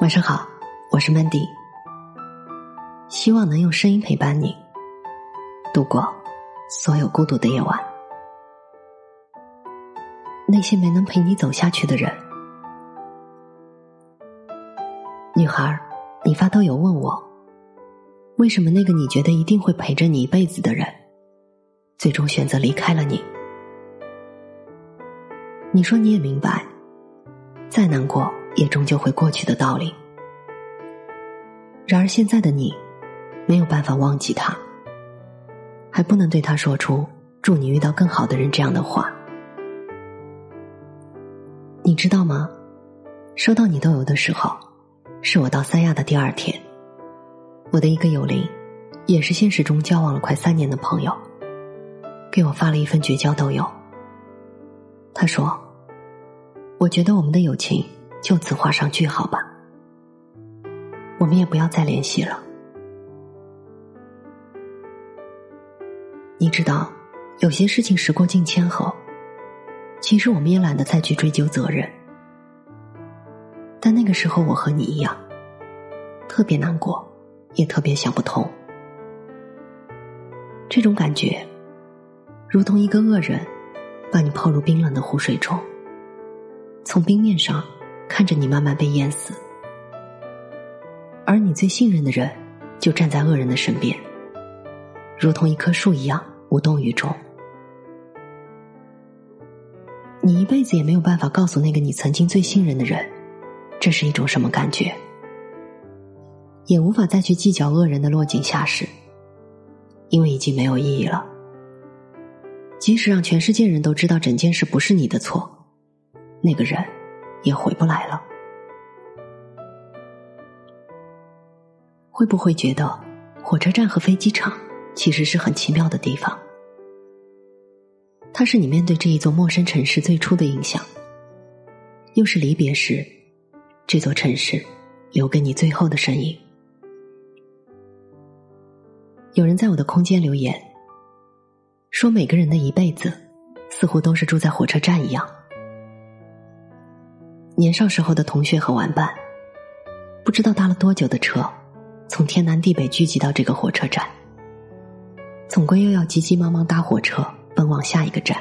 晚上好，我是 Mandy，希望能用声音陪伴你度过所有孤独的夜晚。那些没能陪你走下去的人，女孩，你发都有问我，为什么那个你觉得一定会陪着你一辈子的人，最终选择离开了你？你说你也明白，再难过也终究会过去的道理。然而现在的你，没有办法忘记他，还不能对他说出“祝你遇到更好的人”这样的话。你知道吗？收到你豆油的时候，是我到三亚的第二天。我的一个友邻，也是现实中交往了快三年的朋友，给我发了一份绝交豆油。他说：“我觉得我们的友情就此画上句号吧，我们也不要再联系了。”你知道，有些事情时过境迁后。其实我们也懒得再去追究责任，但那个时候我和你一样，特别难过，也特别想不通。这种感觉，如同一个恶人把你抛入冰冷的湖水中，从冰面上看着你慢慢被淹死，而你最信任的人就站在恶人的身边，如同一棵树一样无动于衷。你一辈子也没有办法告诉那个你曾经最信任的人，这是一种什么感觉，也无法再去计较恶人的落井下石，因为已经没有意义了。即使让全世界人都知道整件事不是你的错，那个人也回不来了。会不会觉得火车站和飞机场其实是很奇妙的地方？它是你面对这一座陌生城市最初的印象，又是离别时，这座城市留给你最后的身影。有人在我的空间留言，说每个人的一辈子，似乎都是住在火车站一样。年少时候的同学和玩伴，不知道搭了多久的车，从天南地北聚集到这个火车站，总归又要急急忙忙搭火车。奔往下一个站，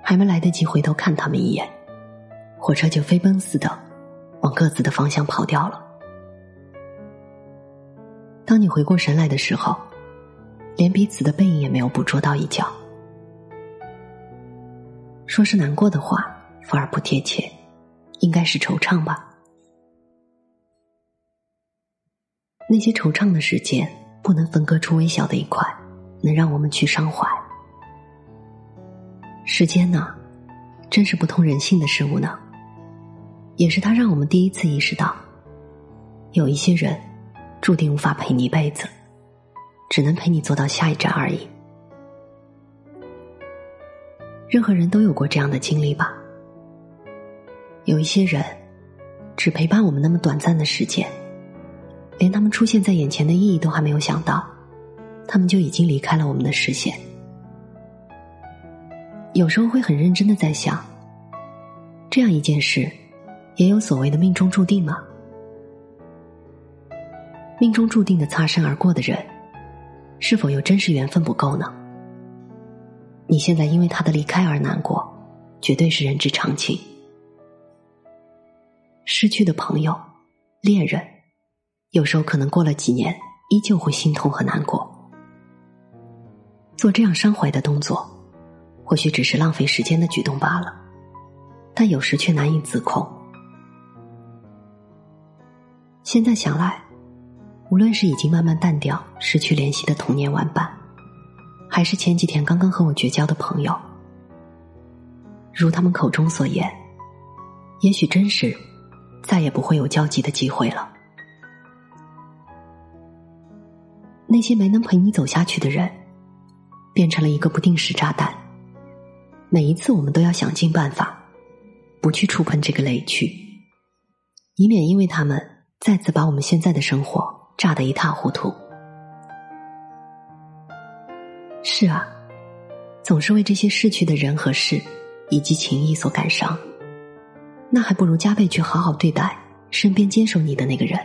还没来得及回头看他们一眼，火车就飞奔似的往各自的方向跑掉了。当你回过神来的时候，连彼此的背影也没有捕捉到一角。说是难过的话，反而不贴切，应该是惆怅吧。那些惆怅的时间，不能分割出微小的一块，能让我们去伤怀。时间呢，真是不通人性的事物呢。也是他让我们第一次意识到，有一些人注定无法陪你一辈子，只能陪你走到下一站而已。任何人都有过这样的经历吧？有一些人只陪伴我们那么短暂的时间，连他们出现在眼前的意义都还没有想到，他们就已经离开了我们的视线。有时候会很认真的在想，这样一件事，也有所谓的命中注定吗？命中注定的擦身而过的人，是否又真是缘分不够呢？你现在因为他的离开而难过，绝对是人之常情。失去的朋友、恋人，有时候可能过了几年，依旧会心痛和难过。做这样伤怀的动作。或许只是浪费时间的举动罢了，但有时却难以自控。现在想来，无论是已经慢慢淡掉、失去联系的童年玩伴，还是前几天刚刚和我绝交的朋友，如他们口中所言，也许真是再也不会有交集的机会了。那些没能陪你走下去的人，变成了一个不定时炸弹。每一次，我们都要想尽办法，不去触碰这个雷区，以免因为他们再次把我们现在的生活炸得一塌糊涂。是啊，总是为这些逝去的人和事以及情谊所感伤，那还不如加倍去好好对待身边坚守你的那个人。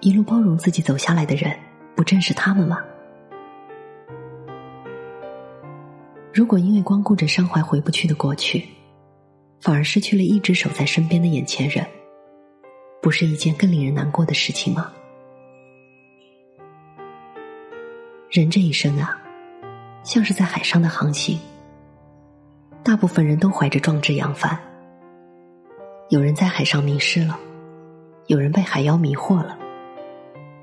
一路包容自己走下来的人，不正是他们吗？如果因为光顾着伤怀回不去的过去，反而失去了一直守在身边的眼前人，不是一件更令人难过的事情吗？人这一生啊，像是在海上的航行，大部分人都怀着壮志扬帆。有人在海上迷失了，有人被海妖迷惑了，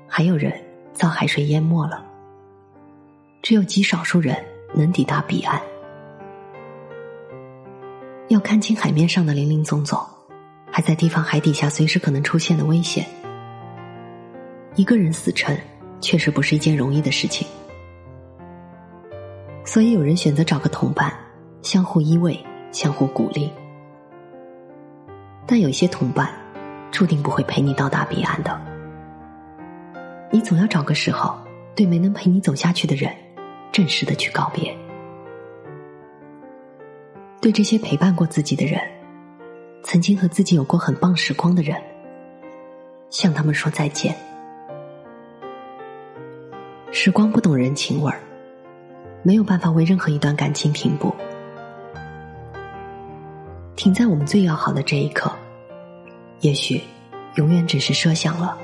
还有人遭海水淹没了。只有极少数人能抵达彼岸。要看清海面上的林林总总，还在提防海底下随时可能出现的危险。一个人死沉，确实不是一件容易的事情。所以，有人选择找个同伴，相互依偎，相互鼓励。但有些同伴，注定不会陪你到达彼岸的。你总要找个时候，对没能陪你走下去的人，正式的去告别。对这些陪伴过自己的人，曾经和自己有过很棒时光的人，向他们说再见。时光不懂人情味儿。没有办法为任何一段感情停步，停在我们最要好的这一刻，也许永远只是设想了。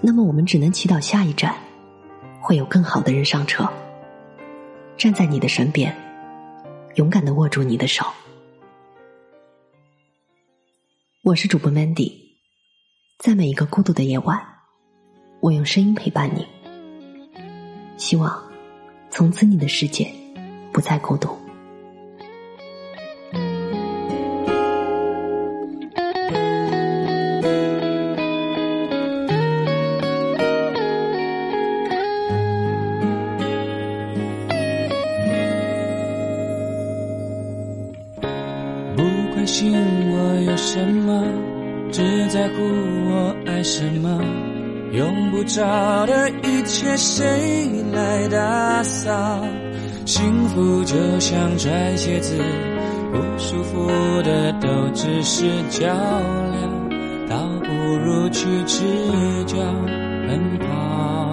那么我们只能祈祷下一站会有更好的人上车，站在你的身边，勇敢的握住你的手。我是主播 Mandy，在每一个孤独的夜晚，我用声音陪伴你。希望从此你的世界不再孤独。不关心我有什么，只在乎我爱什么。用不着的一切，谁来打扫？幸福就像穿鞋子，不舒服的都只是较量，倒不如去赤脚奔跑。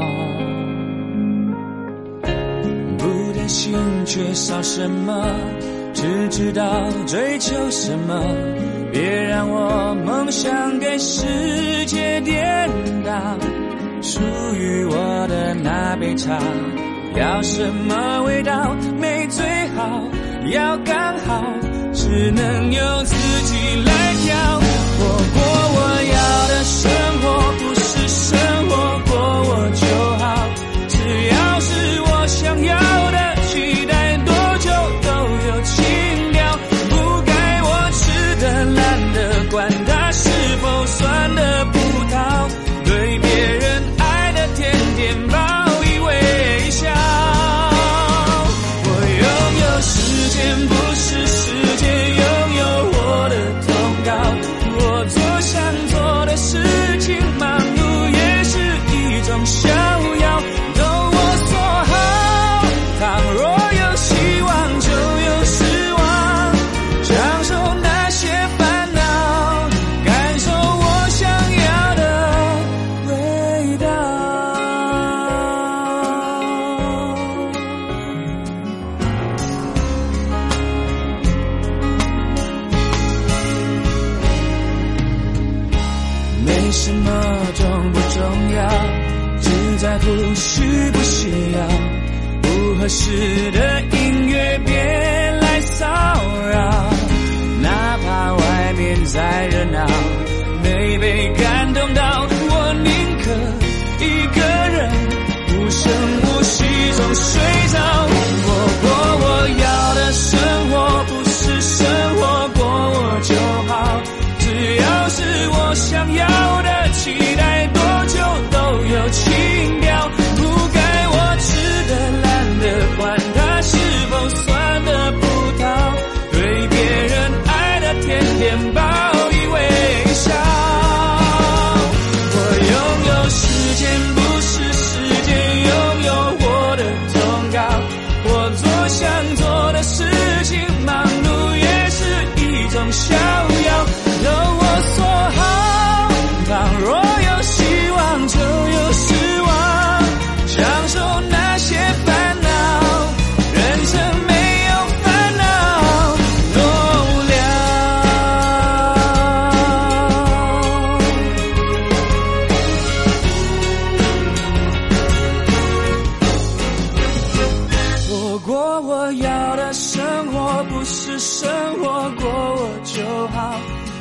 不担心缺少什么，只知道追求什么。别让我梦想给世界颠倒，属于我的那杯茶，要什么味道没最好，要刚好，只能由自己来挑。什么重不重要？只在乎需不需要。不合适的音乐别来骚扰。哪怕外面再热闹，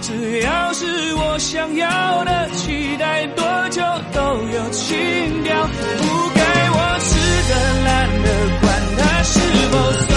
只要是我想要的，期待多久都有情调。不该我吃的、懒的，管他是否。